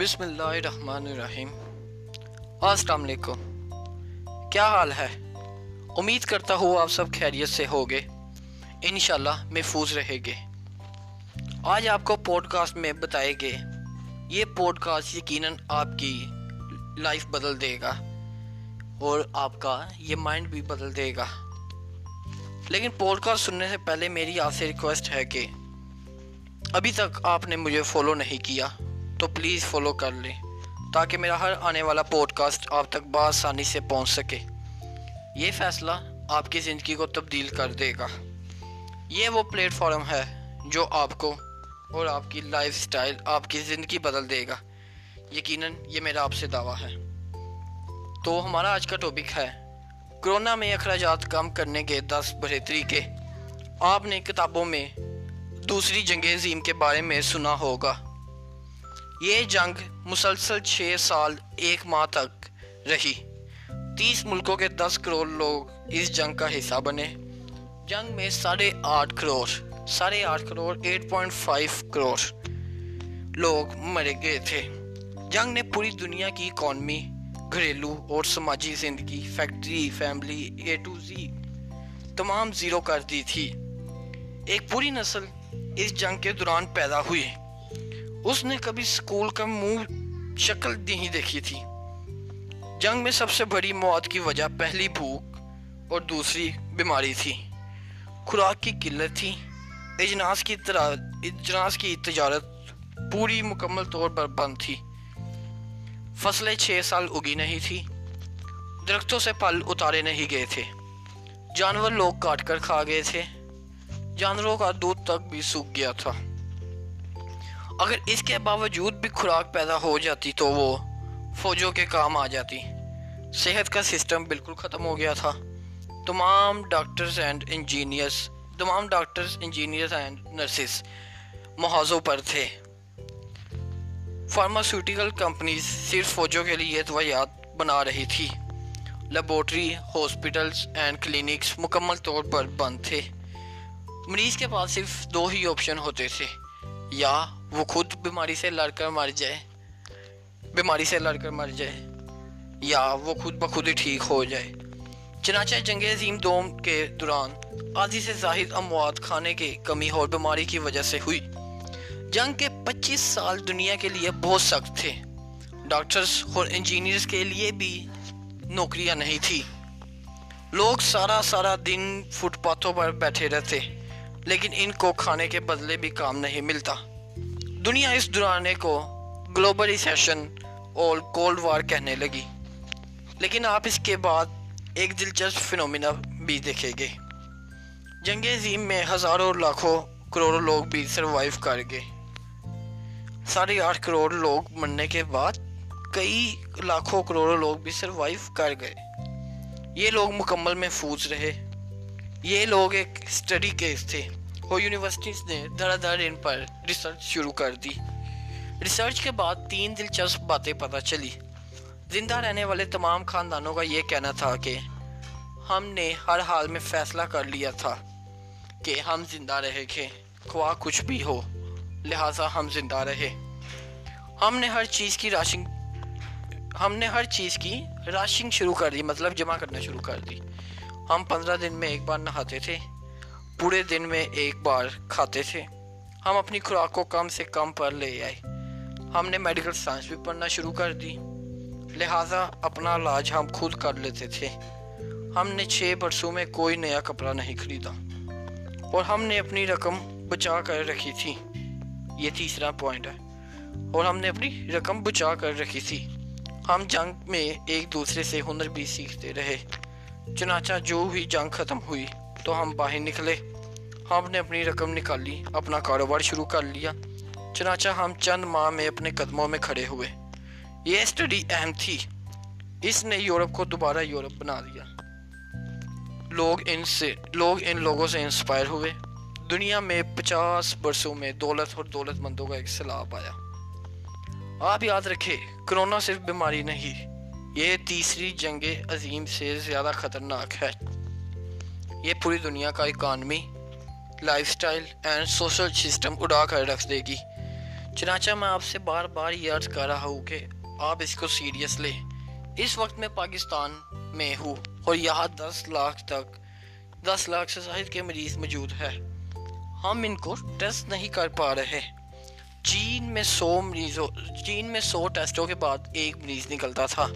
بسم اللہ الرحمن الرحیم۔ السلام علیکم۔ کیا حال ہے؟ امید کرتا ہوں آپ سب خیریت سے ہوگے انشاءاللہ محفوظ رہے گے۔ آج آپ کو پوڈ کاسٹ میں بتائے گے یہ پوڈ کاسٹ یقیناً آپ کی لائف بدل دے گا۔ اور آپ کا یہ مائنڈ بھی بدل دے گا۔ لیکن پوڈ کاسٹ سننے سے پہلے میری آپ سے ریکویسٹ ہے کہ ابھی تک آپ نے مجھے فالو نہیں کیا۔ تو پلیز فالو کر لیں تاکہ میرا ہر آنے والا پوڈ کاسٹ آپ تک بآسانی سے پہنچ سکے۔ یہ فیصلہ آپ کی زندگی کو تبدیل کر دے گا۔ یہ وہ پلیٹ فارم ہے جو آپ کو اور آپ کی لائف سٹائل آپ کی زندگی بدل دے گا۔ یقیناً یہ میرا آپ سے دعویٰ ہے۔ تو ہمارا آج کا ٹاپک ہے کرونا میں اخراجات کم کرنے کے دس بڑے طریقے۔ آپ نے کتابوں میں دوسری جنگ عظیم کے بارے میں سنا ہوگا۔ یہ جنگ مسلسل چھ سال ایک ماہ تک رہی۔ تیس ملکوں کے دس کروڑ لوگ اس جنگ کا حصہ بنے۔ جنگ میں ساڑھے آٹھ کروڑ، ساڑھے آٹھ crore, eight point five crore لوگ مرے گئے تھے۔ جنگ نے پوری دنیا کی اکانومی، گھریلو اور سماجی زندگی، factory, family, A to Z تمام زیرو کر دی تھی۔ ایک پوری نسل اس جنگ کے دوران پیدا ہوئی۔ اس نے کبھی سکول کا منہ شکل نہیں دیکھی تھی جنگ میں سب سے بڑی موت کی وجہ پہلی بھوک اور دوسری بیماری تھی خوراک کی قلت تھی اجناس کی اجناس کی تجارت پوری مکمل طور پر بند تھی فصلیں چھ سال اگی نہیں تھی درختوں سے پھل اتارے نہیں گئے تھے جانور لوگ کاٹ کر کھا گئے تھے جانوروں کا دودھ تک بھی سوکھ گیا تھا اگر اس کے باوجود بھی خوراک پیدا ہو جاتی تو وہ فوجوں کے کام آ جاتی۔ صحت کا سسٹم بالکل ختم ہو گیا تھا۔ تمام ڈاکٹرز اینڈ انجینئرز تمام ڈاکٹرز انجینئرز اینڈ نرسز محاذوں پر تھے۔ فارماسیوٹیکل کمپنیز صرف فوجوں کے لیے دوائیات بنا رہی تھی۔ لیبورٹری ہاسپٹلز اینڈ کلینکس مکمل طور پر بند تھے۔ مریض کے پاس صرف دو ہی آپشن ہوتے تھے، یا وہ خود بیماری سے لڑ کر مر جائے۔ بیماری سے لڑ کر مر جائے۔ یا وہ خود بخود ہی ٹھیک ہو جائے۔ چنانچہ جنگ عظیم دوم کے دوران آدھی سے زاہد اموات کھانے کے کمی اور بیماری کی وجہ سے ہوئی۔ جنگ کے پچیس سال دنیا کے لیے بہت سخت تھے۔ ڈاکٹرز اور انجینئرز کے لیے بھی نوکریاں نہیں تھی۔ لوگ سارا سارا دن فٹ پاتھوں پر بیٹھے رہتے، لیکن ان کو کھانے کے بدلے بھی کام نہیں ملتا۔ دنیا اس دورانے کو گلوبل سیشن اور کولڈ وار کہنے لگی۔ لیکن آپ اس کے بعد ایک دلچسپ فنومینا بھی دیکھیں گے۔ جنگ عظیم میں ہزاروں لاکھوں کروڑوں لوگ بھی سروائیو کر گئے۔ ساڑھے آٹھ کروڑ لوگ مرنے کے بعد کئی لاکھوں کروڑوں لوگ بھی سروائیو کر گئے۔ یہ لوگ مکمل محفوظ رہے۔ یہ لوگ ایک اسٹڈی کیس تھے۔ اور یونیورسٹیز نے دھڑا دھڑ ان پر ریسرچ شروع کر دی۔ ریسرچ کے بعد تین دلچسپ باتیں پتہ چلی۔ زندہ رہنے والے تمام خاندانوں کا یہ کہنا تھا کہ ہم نے ہر حال میں فیصلہ کر لیا تھا کہ ہم زندہ رہے گے خواہ کچھ بھی ہو، لہٰذا ہم زندہ رہے۔ ہم نے ہر چیز کی راشنگ، ہم نے ہر چیز کی راشنگ شروع کر دی مطلب جمع کرنا شروع کر دی۔ ہم پندرہ دن میں ایک بار نہاتے تھے۔ پورے دن میں ایک بار کھاتے تھے۔ ہم اپنی خوراک کو کم سے کم پر لے آئے۔ ہم نے میڈیکل سائنس بھی پڑھنا شروع کر دی۔ لہٰذا اپنا علاج ہم خود کر لیتے تھے۔ ہم نے چھ برسوں میں کوئی نیا کپڑا نہیں خریدا۔ اور ہم نے اپنی رقم بچا کر رکھی تھی۔ یہ تیسرا پوائنٹ ہے۔ اور ہم نے اپنی رقم بچا کر رکھی تھی۔ ہم جنگ میں ایک دوسرے سے ہنر بھی سیکھتے رہے۔ چنانچہ جو ہوئی جنگ ختم ہوئی تو ہم باہر نکلے ہم نے اپنی رقم نکالی اپنا کاروبار شروع کر لیا چنانچہ ہم چند ماہ میں اپنے قدموں میں کھڑے ہوئے یہ اسٹڈی اہم تھی اس نے یورپ کو دوبارہ یورپ بنا دیا لوگ ان سے لوگ ان لوگوں سے انسپائر ہوئے دنیا میں پچاس برسوں میں دولت اور دولت مندوں کا ایک سیلاب آیا آپ یاد رکھے کرونا صرف بیماری نہیں یہ تیسری جنگ عظیم سے زیادہ خطرناک ہے یہ پوری دنیا کا economy lifestyle and social system اڑا کر رکھ دے گی۔ چنانچہ میں آپ سے بار بار یہ عرض کر رہا ہوں کہ آپ اس کو سیریس لیں اس وقت میں پاکستان میں ہوں اور یہاں دس لاکھ تک، دس لاکھ سے زائد کے مریض موجود ہے ہم ان کو ٹیسٹ نہیں کر پا رہے۔ چین میں سو مریضوں چین میں سو ٹیسٹوں کے بعد ایک مریض نکلتا تھا۔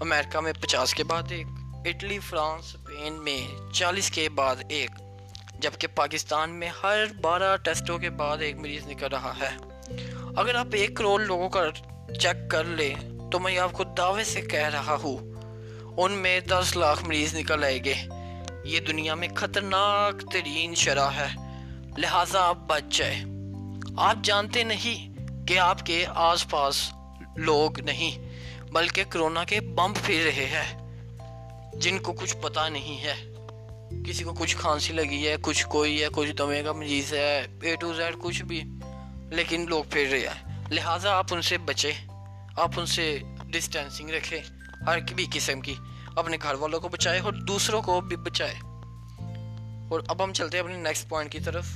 امریکہ میں پچاس کے بعد ایک، اٹلی، فرانس اسپین میں چالیس کے بعد ایک، جبکہ پاکستان میں ہر بارہ ٹیسٹوں کے بعد ایک مریض نکل رہا ہے۔ اگر آپ ایک کروڑ لوگوں کا چیک کر لیں تو میں آپ کو دعوے سے کہہ رہا ہوں، ان میں دس لاکھ مریض نکل آئے گے۔ یہ دنیا میں خطرناک ترین شرح ہے۔ لہٰذا آپ بچ جائے آپ جانتے نہیں کہ آپ کے آس پاس لوگ نہیں، بلکہ کرونا کے بم پھر رہے ہیں۔ جن کو کچھ پتا نہیں ہے۔ کسی کو کچھ کھانسی لگی ہے، کچھ کوئی ہے، کچھ دمے کا مریض ہے اے ٹو زیڈ کچھ بھی۔ لیکن لوگ پھر رہے ہیں۔ لہٰذا آپ ان سے بچیں۔ آپ ان سے ڈسٹینسنگ رکھیں ہر بھی قسم کی۔ اپنے گھر والوں کو بچائے اور دوسروں کو بھی بچائے اور اب ہم چلتے ہیں اپنے نیکسٹ پوائنٹ کی طرف۔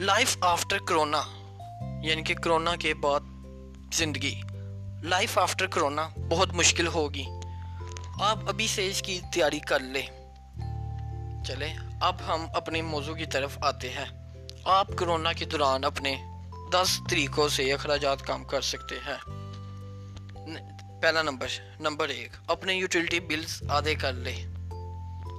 لائف آفٹر کرونا یعنی کہ کرونا کے بعد زندگی۔ لائف آفٹر کرونا بہت مشکل ہوگی۔ آپ ابھی سے اس کی تیاری کر لیں۔ چلیں، اب ہم اپنے موضوع کی طرف آتے ہیں۔ آپ کرونا کے دوران اپنے دس طریقوں سے اخراجات کام کر سکتے ہیں۔ پہلا نمبر نمبر ایک، اپنے یوٹیلٹی بلز آدھے کر لیں۔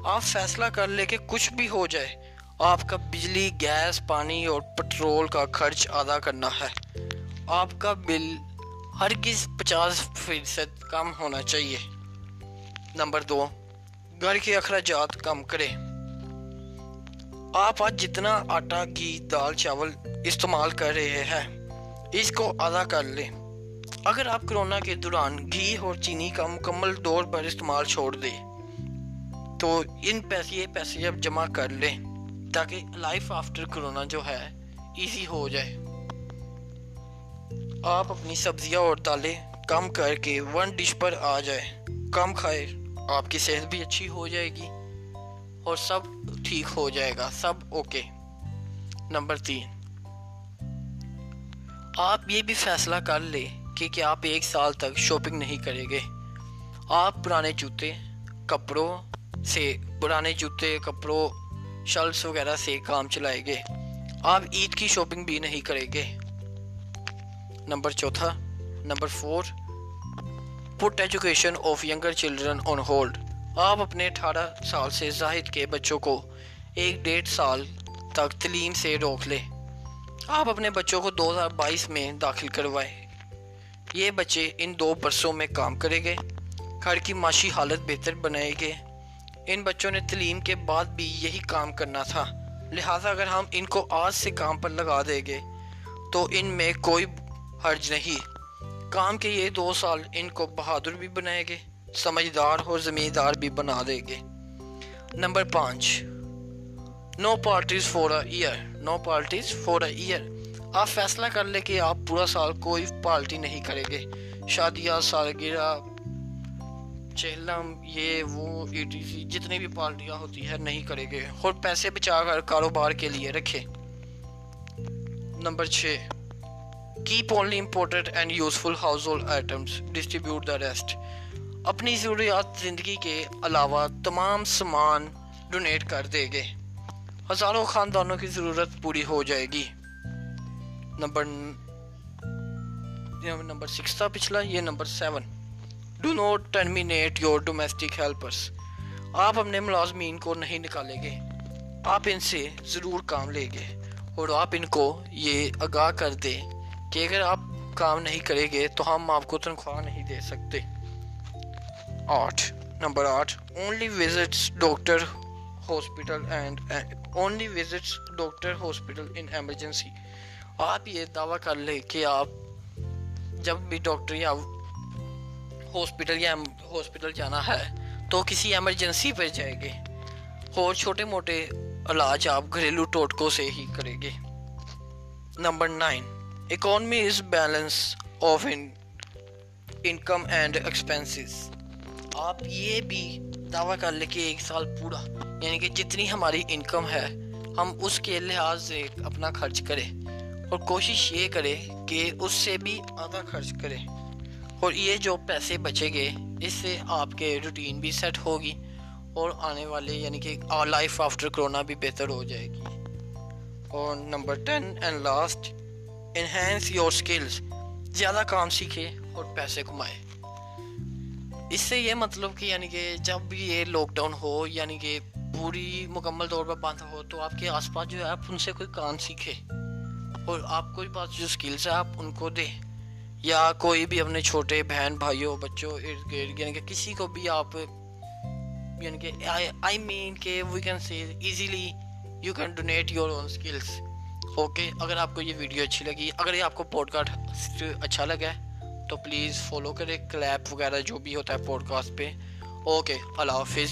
آپ فیصلہ کر لیں کہ کچھ بھی ہو جائے، آپ کا بجلی، گیس، پانی اور پٹرول کا خرچ ادا کرنا ہے۔ آپ کا بل ہر کس پچاس فیصد کم ہونا چاہیے۔ نمبر دو، گھر کے اخراجات کم کریں۔ آپ آج جتنا آٹا، گھی، دال، چاول استعمال کر رہے ہیں، اس کو ادا کر لیں۔ اگر آپ کرونا کے دوران گھی اور چینی کا مکمل طور پر استعمال چھوڑ دیں، تو ان پیسے پیسے اب جمع کر لیں، تاکہ لائف آفٹر کرونا جو ہے، ایزی ہو جائے۔ آپ اپنی سبزیاں اور دالیں کم کر کے ون ڈش پر آ جائے کم کھائے آپ کی صحت بھی اچھی ہو جائے گی اور سب ٹھیک ہو جائے گا، سب اوکے نمبر تین آپ یہ بھی فیصلہ کر لے کہ کیا آپ ایک سال تک شاپنگ نہیں کریں گے۔ آپ پرانے جوتے، کپڑوں سے، پرانے جوتے، کپڑوں شلس وغیرہ سے کام چلائے گے۔ آپ عید کی شاپنگ بھی نہیں کریں گے۔ نمبر چوتھا. Number four put education of younger children on hold آپ اپنے اٹھارہ سال سے زاہد کے بچوں کو ایک ڈیڑھ سال تک تعلیم سے روک لیں۔ آپ اپنے بچوں کو دو ہزار بائیس میں داخل کروائے یہ بچے ان دو برسوں میں کام کریں گے۔ گھر کی معاشی حالت بہتر بنائے گے۔ ان بچوں نے تعلیم کے بعد بھی یہی کام کرنا تھا۔ لہٰذا اگر ہم ان کو آج سے کام پر لگا دیں گے تو ان میں کوئی حرج نہیں۔ کام کے یہ دو سال ان کو بہادر بھی بنائے گے، سمجھدار اور زمیندار بھی بنا دیں گے۔ نمبر پانچ no parties for a year no parties for a year آپ فیصلہ کر لیں کہ آپ پورا سال کوئی پارٹی نہیں کریں گے۔ شادیاں، سالگرہ، چہلم، یہ، وہ ای ٹی سی، جتنی بھی پارٹیاں ہوتی ہے نہیں کرے گے۔ اور پیسے بچا کر کاروبار کے لیے رکھے نمبر چھ keep only important and useful household items distribute the rest اپنی ضروریات زندگی کے علاوہ تمام سامان ڈونیٹ کر دے گے ہزاروں خاندانوں کی ضرورت پوری ہو جائے گی نمبر نمبر سکس تھا پچھلا یہ number seven do not terminate your domestic helpers آپ اپنے ملازمین کو نہیں نکالیں گے آپ ان سے ضرور کام لیں گے اور آپ ان کو یہ آگاہ کر دیں کہ اگر آپ کام نہیں کریں گے تو ہم آپ کو تنخواہ نہیں دے سکتے۔ آٹھ، نمبر آٹھ only visits doctor hospital and only visits doctor hospital in emergency آپ یہ دعویٰ کر لیں کہ آپ جب بھی ڈاکٹر یا ہاسپٹل یا ہاسپٹل جانا ہے تو کسی ایمرجنسی پر جائے گے اور چھوٹے موٹے علاج آپ گھریلو ٹوٹکوں سے ہی کریں گے۔ Number nine economy is balance of income and expenses آپ یہ بھی دعویٰ کر لیں کہ ایک سال پورا یعنی کہ جتنی ہماری انکم ہے ہم اس کے لحاظ سے اپنا خرچ کریں اور کوشش یہ کرے کہ اس سے بھی آدھا خرچ کرے اور یہ جو پیسے بچے گے اس سے آپ کے روٹین بھی سیٹ ہوگی اور آنے والے یعنی کہ لائف آفٹر کرونا بھی بہتر ہو جائے گی اور number ten and last enhance your skills زیادہ کام سیکھے اور پیسے کمائے۔ اس سے یہ مطلب کہ یعنی کہ جب بھی یہ لاک ڈاؤن ہو یعنی کہ پوری مکمل طور پر بند ہو، تو آپ کے آس پاس جو ہے، آپ ان سے کوئی کام سیکھے۔ اور آپ کوئی بات جو اسکلس ہے آپ ان کو دیں۔ یا کوئی بھی اپنے چھوٹے بہن، بھائیوں، بچوں، ارد گرد یعنی کہ کسی کو بھی آپ یعنی کہ آئی مین کہ we can see easily you can donate your own skills okay, اگر آپ کو یہ ویڈیو اچھی لگی، اگر یہ آپ کو پوڈ کاسٹ اچھا لگا ہے تو پلیز فالو کرے کلیپ وغیرہ جو بھی ہوتا ہے پوڈ کاسٹ پہ۔ اوکے، اللہ حافظ۔